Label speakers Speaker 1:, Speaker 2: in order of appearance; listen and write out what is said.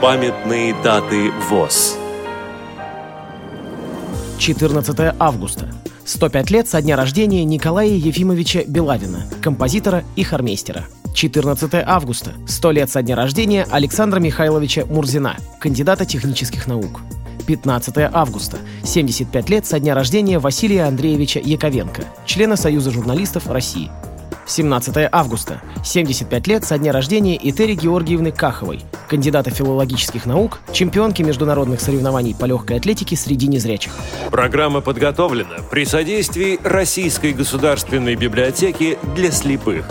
Speaker 1: Памятные даты ВОЗ.
Speaker 2: 14 августа. 105 лет со дня рождения Николая Ефимовича Белавина, композитора и хормейстера. 14 августа. 100 лет со дня рождения Александра Михайловича Мурзина, кандидата технических наук. 15 августа. 75 лет со дня рождения Василия Андреевича Яковенко, члена Союза журналистов России. 17 августа. 75 лет со дня рождения Этери Георгиевны Каховой, кандидата филологических наук, чемпионки международных соревнований по легкой атлетике среди незрячих.
Speaker 1: Программа подготовлена при содействии Российской государственной библиотеки для слепых.